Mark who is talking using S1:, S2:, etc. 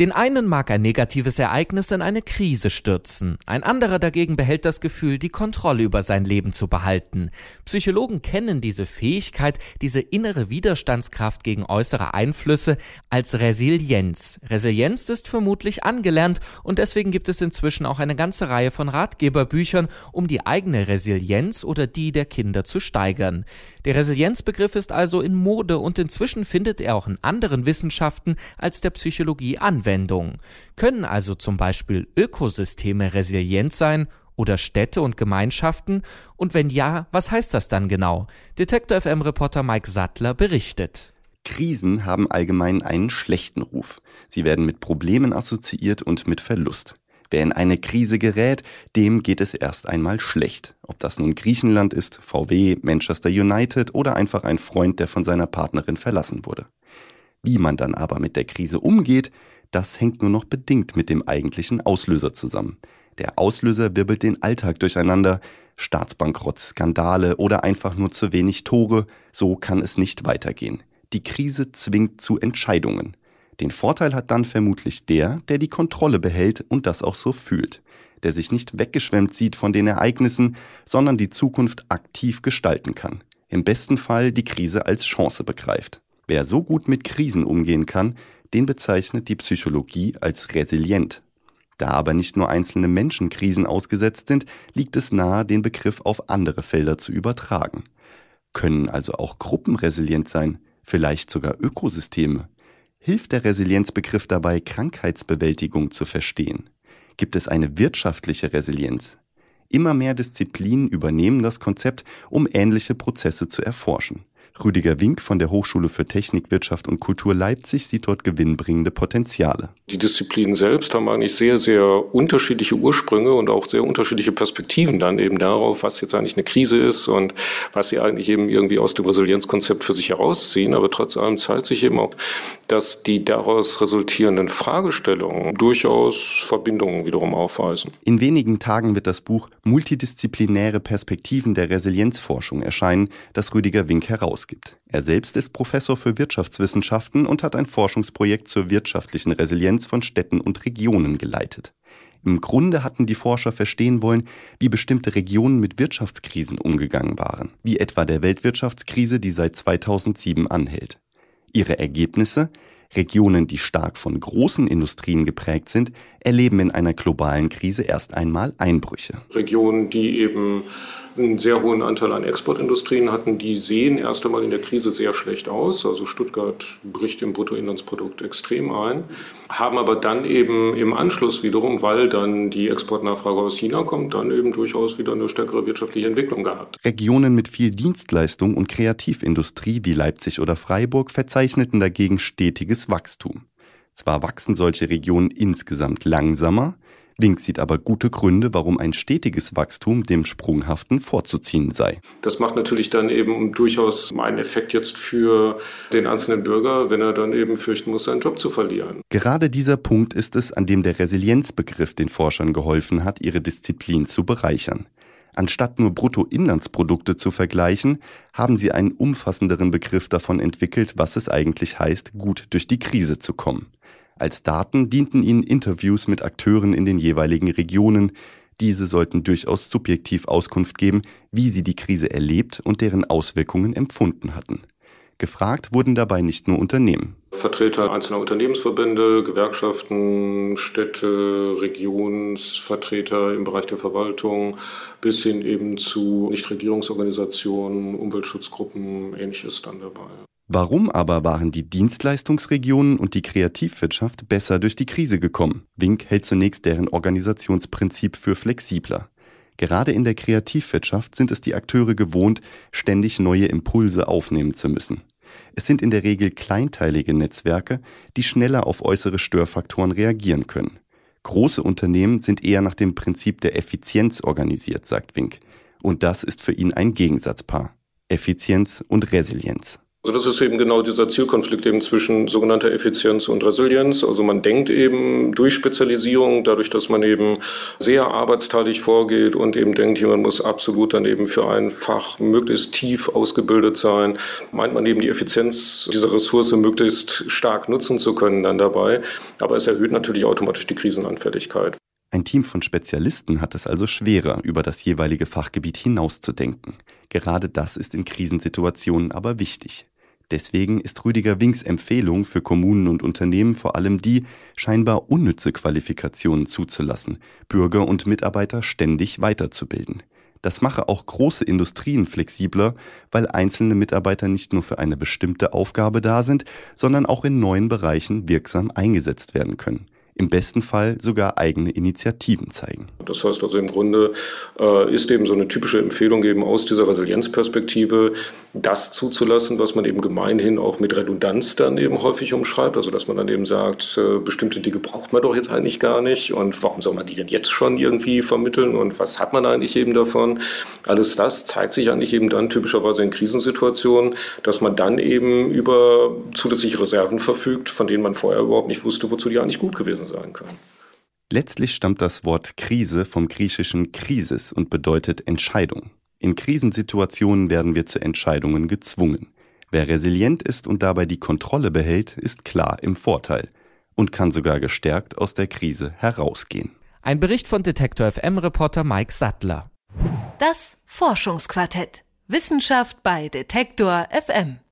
S1: Den einen mag ein negatives Ereignis in eine Krise stürzen, ein anderer dagegen behält das Gefühl, die Kontrolle über sein Leben zu behalten. Psychologen kennen diese Fähigkeit, diese innere Widerstandskraft gegen äußere Einflüsse als Resilienz. Resilienz ist vermutlich angelernt und deswegen gibt es inzwischen auch eine ganze Reihe von Ratgeberbüchern, um die eigene Resilienz oder die der Kinder zu steigern. Der Resilienzbegriff ist also in Mode und inzwischen findet er auch in anderen Wissenschaften als der Psychologie Anwendung. Können also zum Beispiel Ökosysteme resilient sein oder Städte und Gemeinschaften? Und wenn ja, was heißt das dann genau? Detektor FM Reporter Mike Sattler berichtet.
S2: Krisen haben allgemein einen schlechten Ruf. Sie werden mit Problemen assoziiert und mit Verlust. Wer in eine Krise gerät, dem geht es erst einmal schlecht. Ob das nun Griechenland ist, VW, Manchester United oder einfach ein Freund, der von seiner Partnerin verlassen wurde. Wie man dann aber mit der Krise umgeht, das hängt nur noch bedingt mit dem eigentlichen Auslöser zusammen. Der Auslöser wirbelt den Alltag durcheinander, Staatsbankrott, Skandale oder einfach nur zu wenig Tore, so kann es nicht weitergehen. Die Krise zwingt zu Entscheidungen. Den Vorteil hat dann vermutlich der, der die Kontrolle behält und das auch so fühlt, der sich nicht weggeschwemmt sieht von den Ereignissen, sondern die Zukunft aktiv gestalten kann. Im besten Fall die Krise als Chance begreift. Wer so gut mit Krisen umgehen kann, den bezeichnet die Psychologie als resilient. Da aber nicht nur einzelne Menschen Krisen ausgesetzt sind, liegt es nahe, den Begriff auf andere Felder zu übertragen. Können also auch Gruppen resilient sein, vielleicht sogar Ökosysteme. Hilft der Resilienzbegriff dabei, Krankheitsbewältigung zu verstehen? Gibt es eine wirtschaftliche Resilienz? Immer mehr Disziplinen übernehmen das Konzept, um ähnliche Prozesse zu erforschen. Rüdiger Wink von der Hochschule für Technik, Wirtschaft und Kultur Leipzig sieht dort gewinnbringende Potenziale.
S3: Die Disziplinen selbst haben eigentlich sehr, sehr unterschiedliche Ursprünge und auch sehr unterschiedliche Perspektiven dann eben darauf, was jetzt eigentlich eine Krise ist und was sie eigentlich eben irgendwie aus dem Resilienzkonzept für sich herausziehen. Aber trotz allem zeigt sich eben auch, dass die daraus resultierenden Fragestellungen durchaus Verbindungen wiederum aufweisen.
S2: In wenigen Tagen wird das Buch Multidisziplinäre Perspektiven der Resilienzforschung erscheinen, das Rüdiger Wink herausgibt gibt. Er selbst ist Professor für Wirtschaftswissenschaften und hat ein Forschungsprojekt zur wirtschaftlichen Resilienz von Städten und Regionen geleitet. Im Grunde hatten die Forscher verstehen wollen, wie bestimmte Regionen mit Wirtschaftskrisen umgegangen waren, wie etwa der Weltwirtschaftskrise, die seit 2007 anhält. Ihre Ergebnisse? Regionen, die stark von großen Industrien geprägt sind, erleben in einer globalen Krise erst einmal Einbrüche.
S3: Regionen, die eben einen sehr hohen Anteil an Exportindustrien hatten, die sehen erst einmal in der Krise sehr schlecht aus. Also Stuttgart bricht im Bruttoinlandsprodukt extrem ein, haben aber dann eben im Anschluss wiederum, weil dann die Exportnachfrage aus China kommt, dann eben durchaus wieder eine stärkere wirtschaftliche Entwicklung gehabt.
S2: Regionen mit viel Dienstleistung und Kreativindustrie wie Leipzig oder Freiburg verzeichneten dagegen stetiges Wachstum. Zwar wachsen solche Regionen insgesamt langsamer, Wink sieht aber gute Gründe, warum ein stetiges Wachstum dem Sprunghaften vorzuziehen sei.
S3: Das macht natürlich dann eben durchaus einen Effekt jetzt für den einzelnen Bürger, wenn er dann eben fürchten muss, seinen Job zu verlieren.
S2: Gerade dieser Punkt ist es, an dem der Resilienzbegriff den Forschern geholfen hat, ihre Disziplin zu bereichern. Anstatt nur Bruttoinlandsprodukte zu vergleichen, haben sie einen umfassenderen Begriff davon entwickelt, was es eigentlich heißt, gut durch die Krise zu kommen. Als Daten dienten ihnen Interviews mit Akteuren in den jeweiligen Regionen. Diese sollten durchaus subjektiv Auskunft geben, wie sie die Krise erlebt und deren Auswirkungen empfunden hatten. Gefragt wurden dabei nicht nur Unternehmen.
S3: Vertreter einzelner Unternehmensverbände, Gewerkschaften, Städte, Regionsvertreter im Bereich der Verwaltung bis hin eben zu Nichtregierungsorganisationen, Umweltschutzgruppen, ähnliches dann dabei.
S2: Warum aber waren die Dienstleistungsregionen und die Kreativwirtschaft besser durch die Krise gekommen? Wink hält zunächst deren Organisationsprinzip für flexibler. Gerade in der Kreativwirtschaft sind es die Akteure gewohnt, ständig neue Impulse aufnehmen zu müssen. Es sind in der Regel kleinteilige Netzwerke, die schneller auf äußere Störfaktoren reagieren können. Große Unternehmen sind eher nach dem Prinzip der Effizienz organisiert, sagt Wink. Und das ist für ihn ein Gegensatzpaar. Effizienz und Resilienz.
S3: Also das ist eben genau dieser Zielkonflikt eben zwischen sogenannter Effizienz und Resilienz. Also man denkt eben durch Spezialisierung, dadurch, dass man eben sehr arbeitsteilig vorgeht und eben denkt, jemand muss absolut dann eben für ein Fach möglichst tief ausgebildet sein, meint man eben die Effizienz dieser Ressource möglichst stark nutzen zu können dann dabei. Aber es erhöht natürlich automatisch die Krisenanfälligkeit.
S2: Ein Team von Spezialisten hat es also schwerer, über das jeweilige Fachgebiet hinauszudenken. Gerade das ist in Krisensituationen aber wichtig. Deswegen ist Rüdiger Winks Empfehlung für Kommunen und Unternehmen vor allem die, scheinbar unnütze Qualifikationen zuzulassen, Bürger und Mitarbeiter ständig weiterzubilden. Das mache auch große Industrien flexibler, weil einzelne Mitarbeiter nicht nur für eine bestimmte Aufgabe da sind, sondern auch in neuen Bereichen wirksam eingesetzt werden können im besten Fall sogar eigene Initiativen zeigen.
S3: Das heißt also im Grunde äh, ist eben so eine typische Empfehlung eben aus dieser Resilienzperspektive, das zuzulassen, was man eben gemeinhin auch mit Redundanz dann eben häufig umschreibt. Also dass man dann eben sagt, äh, bestimmte Dinge braucht man doch jetzt eigentlich gar nicht und warum soll man die denn jetzt schon irgendwie vermitteln und was hat man eigentlich eben davon? Alles das zeigt sich eigentlich eben dann typischerweise in Krisensituationen, dass man dann eben über zusätzliche Reserven verfügt, von denen man vorher überhaupt nicht wusste, wozu die eigentlich gut gewesen sind sein können.
S2: Letztlich stammt das Wort Krise vom griechischen Krisis und bedeutet Entscheidung. In Krisensituationen werden wir zu Entscheidungen gezwungen. Wer resilient ist und dabei die Kontrolle behält, ist klar im Vorteil und kann sogar gestärkt aus der Krise herausgehen.
S1: Ein Bericht von Detektor FM Reporter Mike Sattler.
S4: Das Forschungsquartett. Wissenschaft bei Detektor FM.